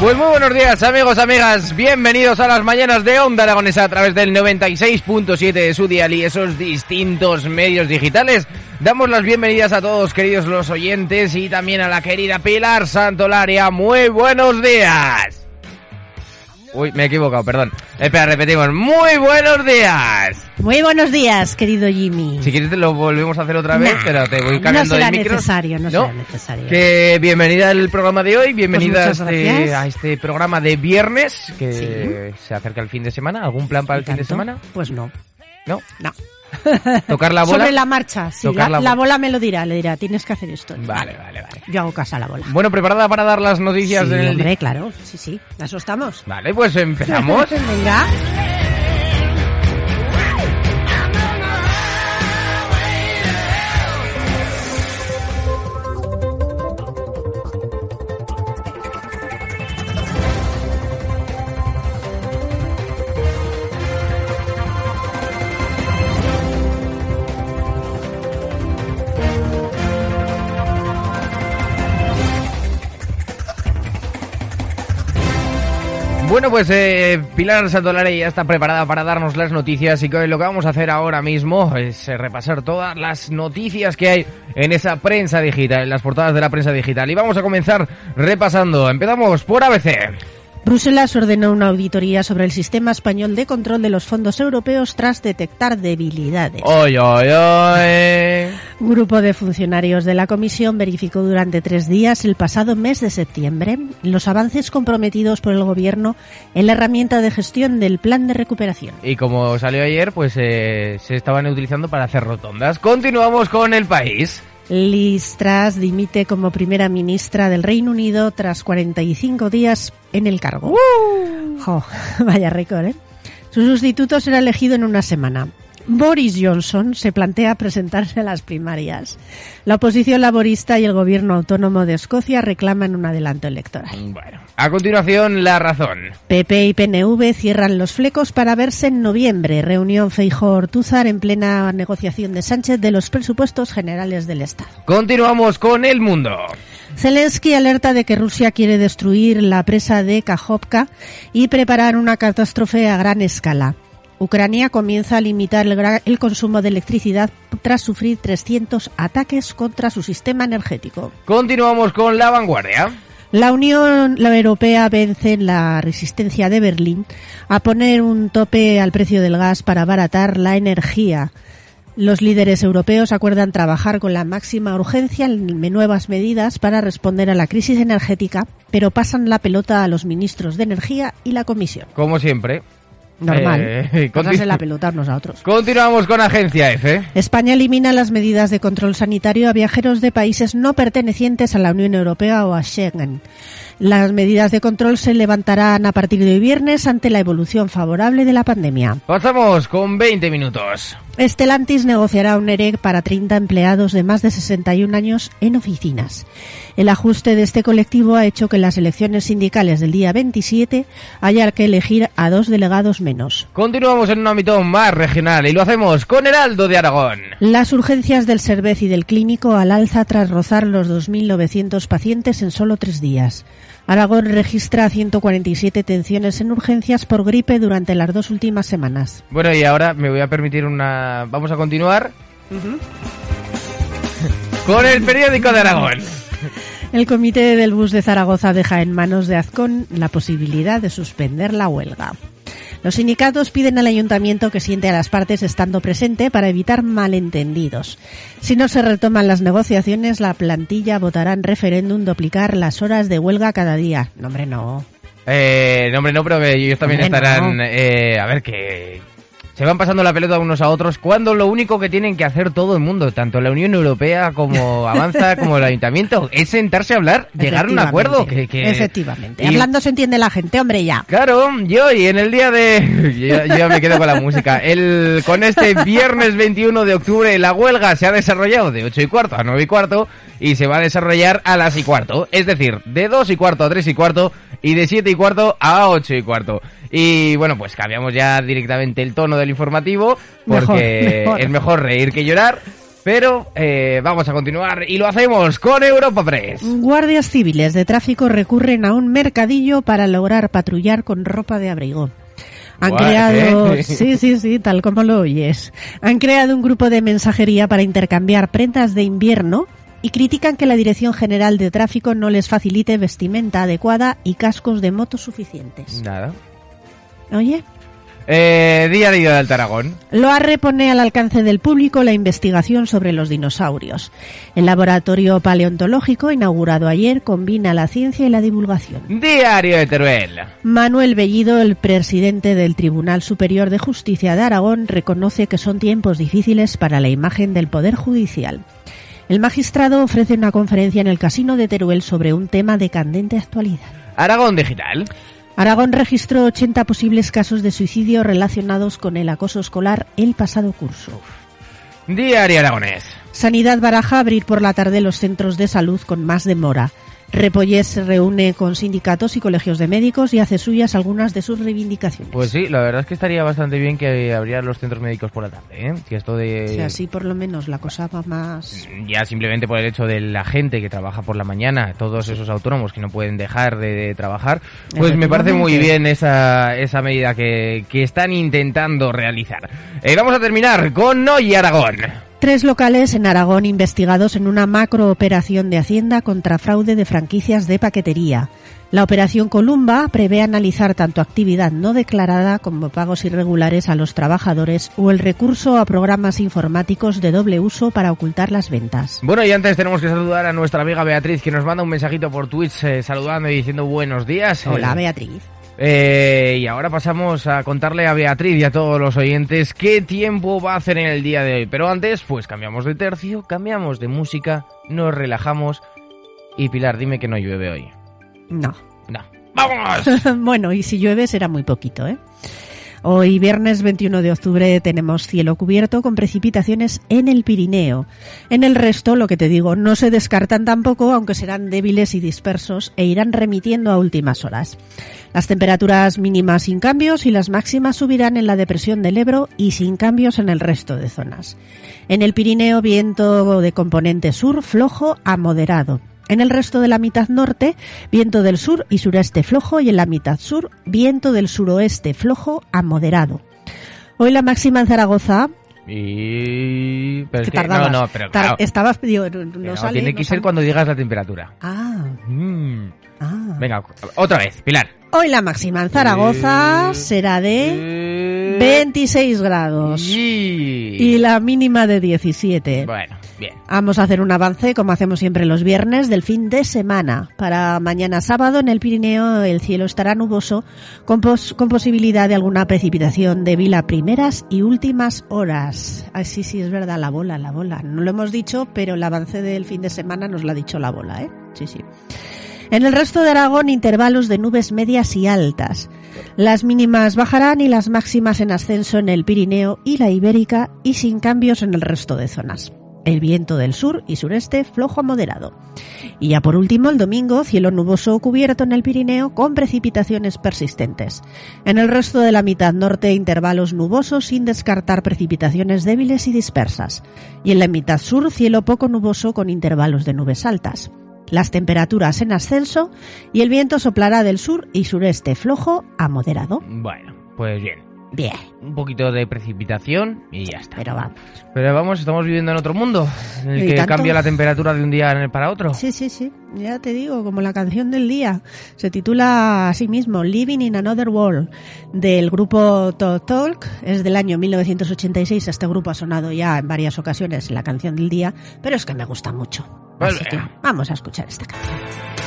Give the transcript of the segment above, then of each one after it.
Pues muy buenos días amigos, amigas, bienvenidos a las mañanas de Onda Aragonesa a través del 96.7 de su dial y esos distintos medios digitales. Damos las bienvenidas a todos queridos los oyentes y también a la querida Pilar Santolaria. Muy buenos días. Uy, me he equivocado, perdón. Espera, repetimos. Muy buenos días. Muy buenos días, querido Jimmy. Si quieres lo volvemos a hacer otra vez, Nah, pero te voy cambiando no será de necesario, no, será necesario. Que bienvenida al programa de hoy, bienvenida a, Pues este, a este programa de viernes que se acerca el fin de semana. ¿Algún plan para el fin de semana? Pues no, ¿No? no. ¿Tocar la bola? Sobre la marcha, sí. La, la la bola. me lo dirá, le dirá, tienes que hacer esto. Vale, vale, vale. Yo hago caso a la bola. Bueno, ¿preparada para dar las noticias Sí, del día? hombre, claro, sí, sí. ¿A Eso estamos. Vale, pues empezamos. Venga. Bueno, pues eh, Pilar Santolari ya está preparada para darnos las noticias y que lo que vamos a hacer ahora mismo es eh, repasar todas las noticias que hay en esa prensa digital, en las portadas de la prensa digital. Y vamos a comenzar repasando. Empezamos por ABC. Bruselas ordenó una auditoría sobre el sistema español de control de los fondos europeos tras detectar debilidades. Oy, oy, oy. Un grupo de funcionarios de la Comisión verificó durante tres días el pasado mes de septiembre los avances comprometidos por el Gobierno en la herramienta de gestión del Plan de Recuperación. Y como salió ayer, pues eh, se estaban utilizando para hacer rotondas. Continuamos con el país. Liz Truss dimite como primera ministra del Reino Unido tras 45 días en el cargo. Jo, vaya récord, ¿eh? Su sustituto será elegido en una semana. Boris Johnson se plantea presentarse a las primarias. La oposición laborista y el gobierno autónomo de Escocia reclaman un adelanto electoral. Bueno, a continuación, la razón. PP y PNV cierran los flecos para verse en noviembre. Reunión Feijóo-Ortúzar en plena negociación de Sánchez de los presupuestos generales del Estado. Continuamos con el mundo. Zelensky alerta de que Rusia quiere destruir la presa de Kajovka y preparar una catástrofe a gran escala. Ucrania comienza a limitar el, consumo de electricidad tras sufrir 300 ataques contra su sistema energético. Continuamos con la vanguardia. La Unión Europea vence en la resistencia de Berlín a poner un tope al precio del gas para abaratar la energía. Los líderes europeos acuerdan trabajar con la máxima urgencia en nuevas medidas para responder a la crisis energética, pero pasan la pelota a los ministros de Energía y la Comisión. Como siempre. Normal. Eh, continu- la pelota unos a otros. Continuamos con Agencia F. España elimina las medidas de control sanitario a viajeros de países no pertenecientes a la Unión Europea o a Schengen. Las medidas de control se levantarán a partir de hoy viernes ante la evolución favorable de la pandemia. Pasamos con 20 minutos. Estelantis negociará un ERE para 30 empleados de más de 61 años en oficinas. El ajuste de este colectivo ha hecho que las elecciones sindicales del día 27 haya que elegir a dos delegados menos. Continuamos en un ámbito más regional y lo hacemos con Heraldo de Aragón. Las urgencias del Cervez y del Clínico al alza tras rozar los 2.900 pacientes en solo tres días. Aragón registra 147 tensiones en urgencias por gripe durante las dos últimas semanas. Bueno, y ahora me voy a permitir una... Vamos a continuar con el periódico de Aragón. El comité del bus de Zaragoza deja en manos de Azcón la posibilidad de suspender la huelga. Los sindicatos piden al ayuntamiento que siente a las partes estando presente para evitar malentendidos. Si no se retoman las negociaciones, la plantilla votará en referéndum duplicar las horas de huelga cada día. No, hombre, no. Eh, no, hombre, no, pero que ellos también Hombre, estarán... no. eh, a ver, que se van pasando la pelota unos a otros cuando lo único que tienen que hacer todo el mundo, tanto la Unión Europea como Avanza como el Ayuntamiento, es sentarse a hablar, llegar a un acuerdo. Que, que- Efectivamente. y- Hablando se entiende la gente, hombre, ya. Claro, yo y en el día de... Yo, me quedo con la música. El, con este viernes 21 de octubre la huelga se ha desarrollado de 8 y cuarto a 9 y cuarto y se va a desarrollar a las y cuarto. Es decir, de 2 y cuarto a 3 y cuarto y de 7 y cuarto a 8 y cuarto. Y bueno, pues cambiamos ya directamente el tono del informativo porque Mejor, mejor. es mejor reír que llorar. Pero eh, vamos a continuar y lo hacemos con Europa Press. Guardias civiles de tráfico recurren a un mercadillo para lograr patrullar con ropa de abrigo. Han creado, ¿eh? sí, sí, sí, tal como lo oyes. Han creado un grupo de mensajería para intercambiar prendas de invierno y critican que la Dirección General de Tráfico no les facilite vestimenta adecuada y cascos de moto suficientes. Nada. Oye, Eh, día a día del Taragón. Loarre pone al alcance del público la investigación sobre los dinosaurios. El laboratorio paleontológico, inaugurado ayer, combina la ciencia y la divulgación. Diario de Teruel. Manuel Bellido, el presidente del Tribunal Superior de Justicia de Aragón, reconoce que son tiempos difíciles para la imagen del Poder Judicial. El magistrado ofrece una conferencia en el Casino de Teruel sobre un tema de candente actualidad. Aragón Digital. Aragón registró 80 posibles casos de suicidio relacionados con el acoso escolar el pasado curso. Diario Aragonés. Sanidad baraja abrir por la tarde los centros de salud con más demora. Repollés se reúne con sindicatos y colegios de médicos y hace suyas algunas de sus reivindicaciones. Pues sí, la verdad es que estaría bastante bien que abrieran los centros médicos por la tarde, ¿eh? Que esto de... O sea, así por lo menos la cosa va más... Ya simplemente por el hecho de la gente que trabaja por la mañana, todos esos autónomos que no pueden dejar de, de trabajar, pues me parece muy bien esa, esa medida que, que están intentando realizar. Eh, vamos a terminar con Hoy Aragón. Tres locales en Aragón investigados en una macrooperación de Hacienda contra fraude de franquicias de paquetería. La operación Columba prevé analizar tanto actividad no declarada como pagos irregulares a los trabajadores o el recurso a programas informáticos de doble uso para ocultar las ventas. Bueno, y antes tenemos que saludar a nuestra amiga Beatriz que nos manda un mensajito por Twitch eh, saludando y diciendo buenos días. Hola, Eh, Beatriz. Eh, y ahora pasamos a contarle a Beatriz y a todos los oyentes qué tiempo va a hacer en el día de hoy. Pero antes, pues cambiamos de tercio, cambiamos de música, nos relajamos. Y Pilar, dime que no llueve hoy. No. No. ¡Vámonos! bueno, y si llueve será muy poquito, ¿eh? Hoy, viernes 21 de octubre, tenemos cielo cubierto con precipitaciones en el Pirineo. En el resto, lo que te digo, no se descartan tampoco, aunque serán débiles y dispersos e irán remitiendo a últimas horas. Las temperaturas mínimas sin cambios y las máximas subirán en la depresión del Ebro y sin cambios en el resto de zonas. En el Pirineo, viento de componente sur flojo a moderado. En el resto de la mitad norte, viento del sur y sureste flojo y en la mitad sur, viento del suroeste flojo a moderado. Hoy la máxima en Zaragoza... Y... Pero es que no, no, pero claro. Estabas... digo, no, sale, tiene no que sale. ser cuando digas la temperatura. Ah, Mm. ah. Venga, otra vez, Pilar. Hoy la máxima en Zaragoza Eh, será de eh, 26 grados y... y la mínima de 17. Bueno, bien. Vamos a hacer un avance, como hacemos siempre los viernes, del fin de semana. Para mañana sábado en el Pirineo el cielo estará nuboso, con, pos- con posibilidad de alguna precipitación débil a primeras y últimas horas. Ah, sí, sí, es verdad, la bola, la bola. No lo hemos dicho, pero el avance del fin de semana nos lo ha dicho la bola, ¿eh? Sí, sí. En el resto de Aragón, intervalos de nubes medias y altas. Las mínimas bajarán y las máximas en ascenso en el Pirineo y la Ibérica y sin cambios en el resto de zonas. El viento del sur y sureste flojo a moderado. Y ya por último, el domingo, cielo nuboso cubierto en el Pirineo con precipitaciones persistentes. En el resto de la mitad norte, intervalos nubosos sin descartar precipitaciones débiles y dispersas. Y en la mitad sur, cielo poco nuboso con intervalos de nubes altas. Las temperaturas en ascenso y el viento soplará del sur y sureste flojo a moderado. Bueno, pues bien. Bien, Un poquito de precipitación y ya está. pero vamos. Pero vamos, estamos viviendo en otro mundo, en el que tanto. cambia la temperatura de un día para otro. Sí, sí, sí. Ya te digo, como la canción del día. Se titula así mismo, Living in Another World, del grupo Talk Talk. Es del año 1986. Este grupo ha sonado ya en varias ocasiones la canción del día, pero es que me gusta mucho. Así Vale. que vamos a escuchar esta canción.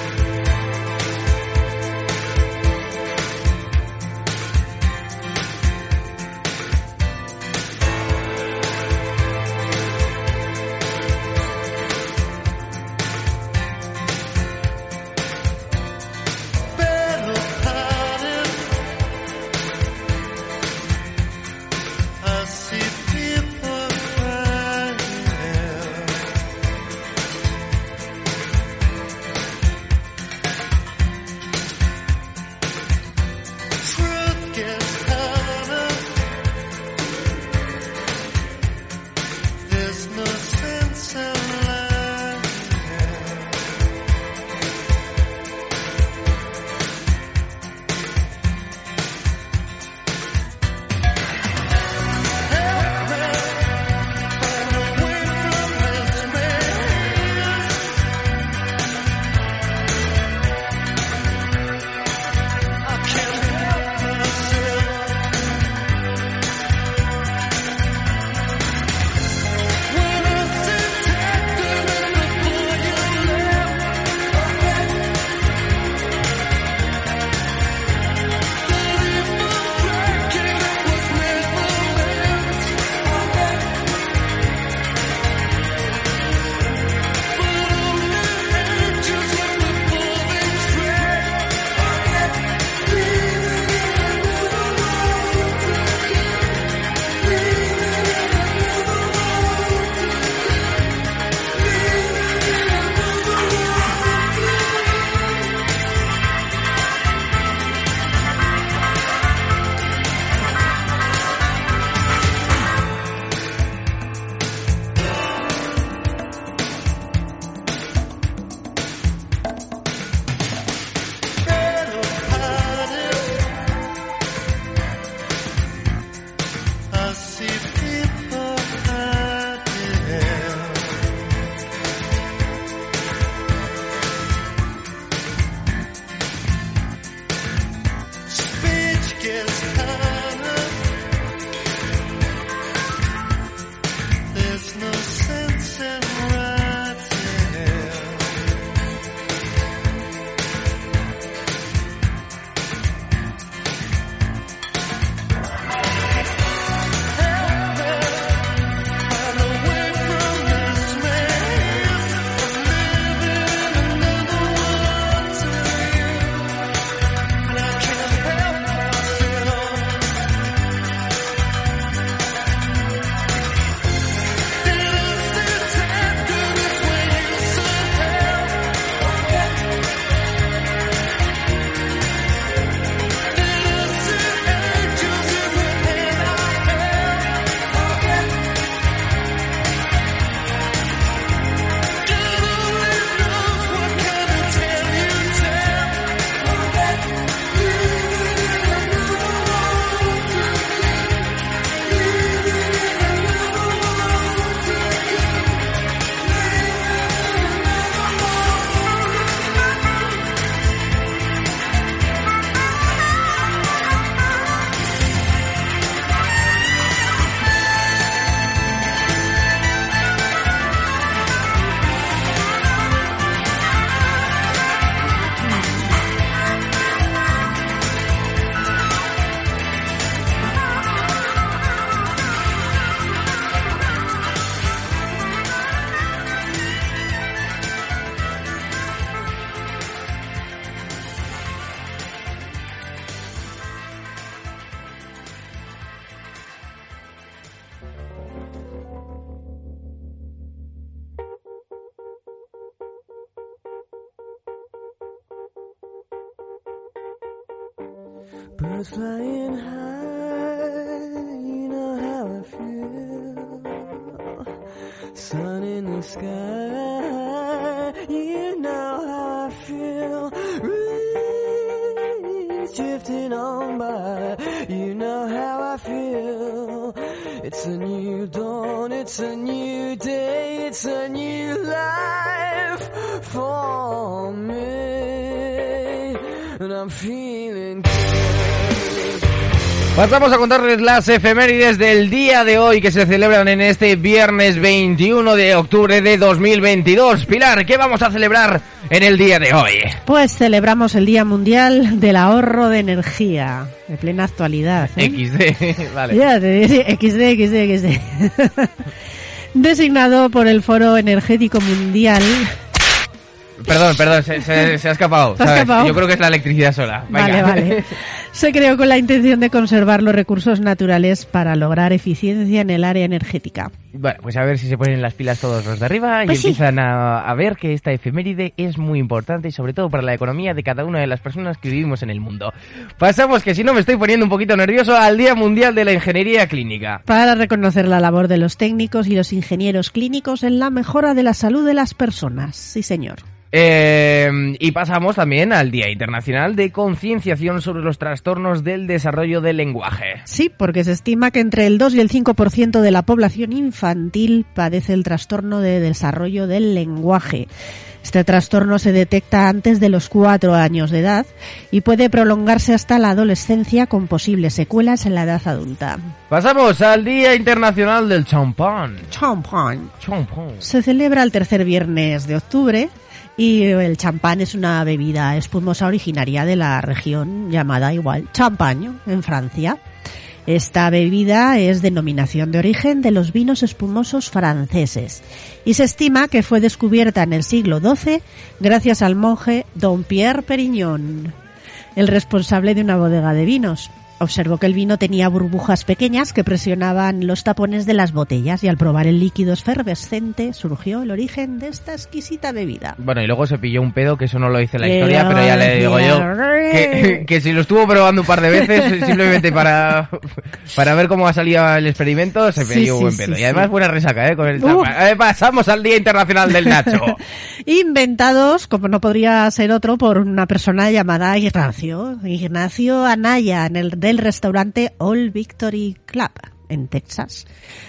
Flying high, you know how I feel. Sun in the sky, you know how I feel. Breeze drifting on by, you know how I feel. It's a new dawn, it's a new day, it's a new life for me. And I'm feeling. Pasamos a contarles las efemérides del día de hoy que se celebran en este viernes 21 de octubre de 2022. Pilar, ¿qué vamos a celebrar en el día de hoy? Pues celebramos el Día Mundial del Ahorro de Energía, de plena actualidad. ¿eh? XD, vale. Ya, te- XD, XD, XD. Designado por el Foro Energético Mundial. Perdón, perdón, se, se- se ha escapado. Yo creo que es la electricidad sola. Vale, vale. Se creó con la intención de conservar los recursos naturales para lograr eficiencia en el área energética. Bueno, pues a ver si se ponen las pilas todos los de arriba Pues y sí. empiezan a, a ver que esta efeméride es muy importante y sobre todo para la economía de cada una de las personas que vivimos en el mundo. Pasamos, que si no me estoy poniendo un poquito nervioso, al Día Mundial de la Ingeniería Clínica. Para reconocer la labor de los técnicos y los ingenieros clínicos en la mejora de la salud de las personas. Sí, señor. Eh, y pasamos también al Día Internacional de Concienciación sobre los Trastornos del Desarrollo del Lenguaje. Sí, porque se estima que entre el 2 y el 5% de la población infantil padece el trastorno de desarrollo del lenguaje. Este trastorno se detecta antes de los cuatro años de edad y puede prolongarse hasta la adolescencia con posibles secuelas en la edad adulta. Pasamos al Día Internacional del Champán. Champagne. Champán. Se celebra el tercer viernes de octubre y el champán es una bebida espumosa originaria de la región llamada igual champagne en Francia. Esta bebida es denominación de origen de los vinos espumosos franceses y se estima que fue descubierta en el siglo XII gracias al monje Don Pierre Perignon, el responsable de una bodega de vinos. Observó que el vino tenía burbujas pequeñas que presionaban los tapones de las botellas y al probar el líquido efervescente surgió el origen de esta exquisita bebida. Bueno, y luego se pilló un pedo, que eso no lo dice la historia, pero ya le digo yo que, que si lo estuvo probando un par de veces simplemente para, para ver cómo ha salido el experimento, se pilló sí, buen pedo. sí. y además buena resaca, ¿eh? Con el. Eh, pasamos al Día Internacional del Nacho. Inventados, como no podría ser otro, por una persona llamada Ignacio, Ignacio Anaya, en el, del restaurante Old Victory Club, en Texas.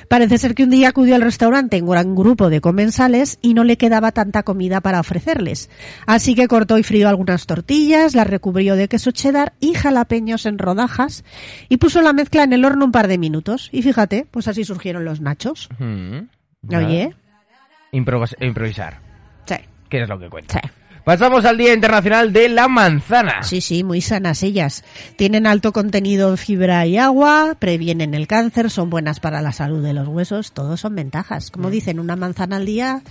Parece ser que un día acudió al restaurante en un gran grupo de comensales y no le quedaba tanta comida para ofrecerles. Así que cortó y frió algunas tortillas, las recubrió de queso cheddar y jalapeños en rodajas y puso la mezcla en el horno un par de minutos. Y fíjate, pues así surgieron los nachos. Mm, Oye, Improvis- improvisar, sí, que es lo que cuenta. sí. Pasamos al Día Internacional de la Manzana. Sí, sí, muy sanas ellas. Tienen alto contenido en fibra y agua, previenen el cáncer, son buenas para la salud de los huesos, todos son ventajas. Como dicen, una manzana al día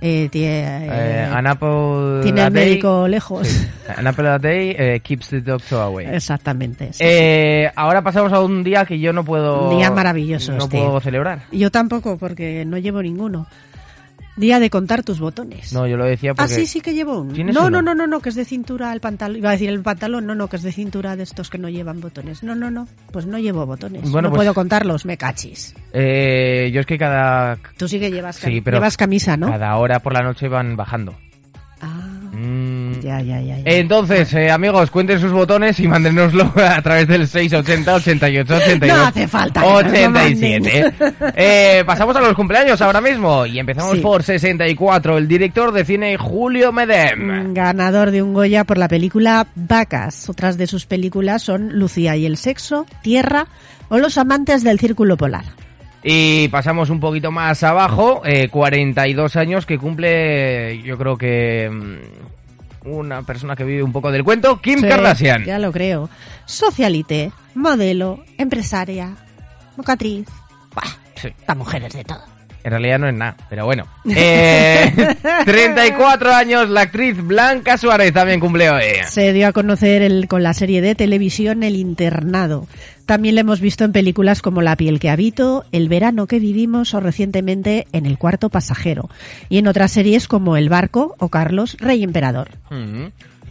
eh, tie- Mm. Eh, eh, tiene el day- médico lejos. Sí. An apple a day keeps the doctor away. Exactamente. sí. Eh, ahora pasamos a un día que yo no puedo... Un día maravilloso No este. puedo celebrar. Yo tampoco, porque no llevo ninguno. Día de contar tus botones. No, yo lo decía Ah, porque... sí, sí que llevo un. ¿Tienes No, uno? no, no, no, no, que es de cintura el pantalón. Iba a decir el pantalón, no, no, que es de cintura de estos que no llevan botones. No, no, no, pues no llevo botones. Bueno, no pues- puedo contarlos, me cachis. Eh, yo es que cada, Tú sí que llevas, Sí, pero llevas camisa, ¿no? cada hora por la noche van bajando. Ya, ya, ya. ya. Entonces, eh, amigos, cuenten sus botones y mándenoslo a través del 680 88 82 No hace falta que nos lo 87. Eh, pasamos a los cumpleaños ahora mismo y empezamos Sí. por 64. El director de cine Julio Medem. Mm, Ganador de un Goya por la película Vacas. Otras de sus películas son Lucía y el sexo, Tierra o Los amantes del círculo polar. Y pasamos un poquito más abajo, eh, 42 años que cumple, yo creo que mm, una persona que vive un poco del cuento, Kim Sí, Kardashian. Ya lo creo. Socialite, modelo, empresaria, mocatriz. Buah, Sí. Esta mujer es de todo. En realidad no es nada, pero bueno. Eh, 34 años, la actriz Blanca Suárez también cumple hoy. Se dio a conocer el- con la serie de televisión El Internado. También le hemos visto en películas como La piel que habito, El verano que vivimos o recientemente en El cuarto pasajero. Y en otras series como El barco o Carlos, Rey Emperador. Mm.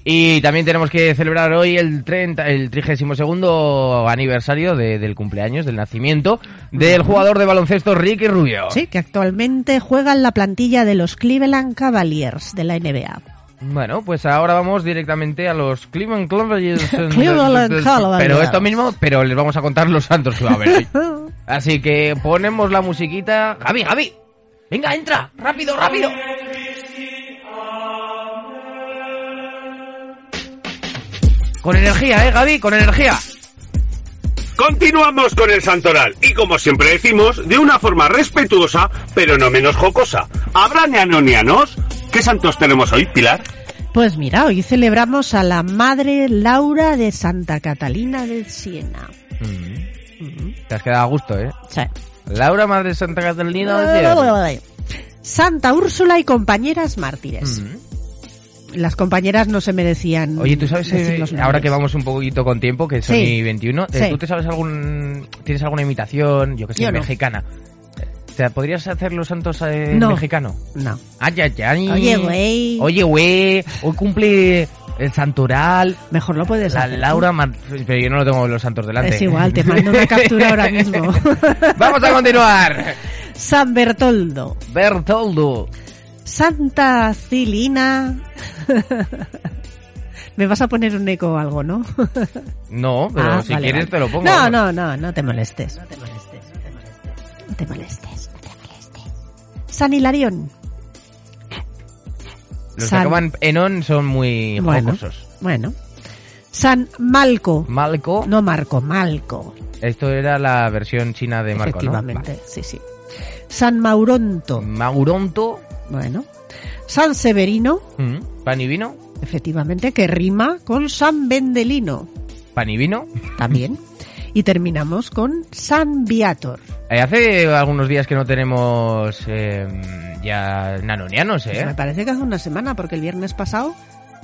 Y también tenemos que celebrar hoy el 30, el 32 aniversario de- del cumpleaños, del nacimiento del jugador de baloncesto Ricky Rubio. Sí, que actualmente juega en la plantilla de los Cleveland Cavaliers de la NBA. Bueno, pues ahora vamos directamente a los Cleveland Cavaliers. Pero esto mismo, pero les vamos a contar los santos que va a haber hoy. Así que ponemos la musiquita. Javi, Javi. Venga, entra. Rápido, rápido. Con energía, eh, Gaby, con energía. Continuamos con el santoral y como siempre decimos, de una forma respetuosa, pero no menos jocosa. ¿Habrá neanonianos? ¿Qué santos tenemos hoy, Pilar? Pues mira, hoy celebramos a la Madre Laura de Santa Catalina de Siena. Te has quedado a gusto, eh. Sí. Laura, Madre Santa Catalina. decía. Santa Úrsula y compañeras mártires. Las compañeras no se merecían. Oye, ¿tú sabes, eh, ahora que vamos un poquito con tiempo, que son Sí. y 21, eh, Sí. ¿tú te sabes algún, tienes alguna imitación, yo que sé, Yo no. mexicana? ¿Te podrías hacer los santos eh, No. mexicano? No. Ay, ay, ay. Oye, güey. Oye, güey, hoy cumple el santoral, Mejor lo puedes la hacer. Laura, pero yo no lo tengo los santos delante. Es igual, te mando una captura ahora mismo. Vamos a continuar. San Bertoldo. Bertoldo. Santa Cilina. Me vas a poner un eco o algo, ¿no? No, pero Ah, si vale, quieres vale. te lo pongo. No, no, no, no te molestes. No te molestes, no te molestes. No te molestes, no te molestes. San Hilarión. Los que acaban en on son muy Bueno. jocosos. Bueno. San Malco. Malco. No Marco, Malco. Esto era la versión china de Marco, ¿no? Efectivamente, sí, sí. San Mauronto. Vale. Mauronto. Bueno. San Severino. Mm. ¿Pan y vino? Efectivamente, que rima con San Vendelino. ¿Pan y vino? También. Y terminamos con San Viator. Eh, hace algunos días que no tenemos eh, ya nanonianos, Pues ¿eh? me parece que hace una semana, porque el viernes pasado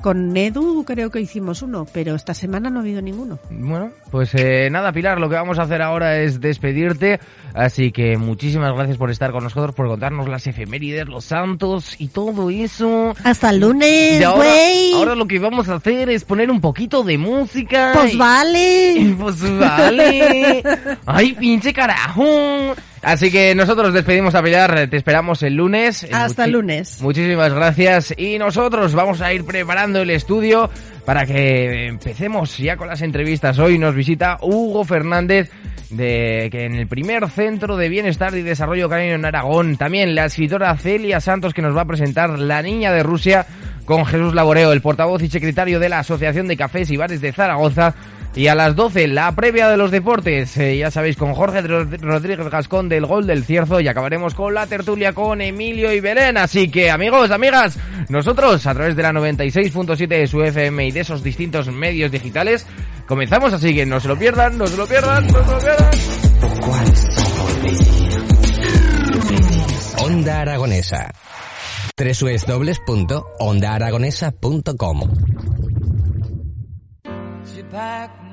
con Edu creo que hicimos uno, pero esta semana no ha habido ninguno. Bueno, pues eh, nada, Pilar, lo que vamos a hacer ahora es despedirte. Así que muchísimas gracias por estar con nosotros, por contarnos las efemérides, los santos y todo eso. Hasta el lunes, Y ahora, güey. ahora lo que vamos a hacer es poner un poquito de música. Pues y- vale. Pues vale. Ay, pinche carajo. Así que nosotros despedimos a Pilar, te esperamos el lunes. Hasta el lunes. Muchísimas gracias y nosotros vamos a ir preparando el estudio para que empecemos ya con las entrevistas. Hoy nos visita Hugo Fernández de que en el primer centro de bienestar y desarrollo canino en Aragón. También la escritora Celia Santos que nos va a presentar La Niña de Rusia con Jesús Laboreo, el portavoz y secretario de la Asociación de Cafés y Bares de Zaragoza. Y a las 12, la previa de los deportes, eh, ya sabéis, con Jorge Rod- Rodríguez Gascón del Gol del Cierzo y acabaremos con la tertulia con Emilio y Belén. Así que, amigos, amigas, nosotros, a través de la 96.7 de su FM y de esos distintos medios digitales, comenzamos. Así que no se lo pierdan, no se lo pierdan, no se lo pierdan. Aragonesa. www.ondaaragonesa.com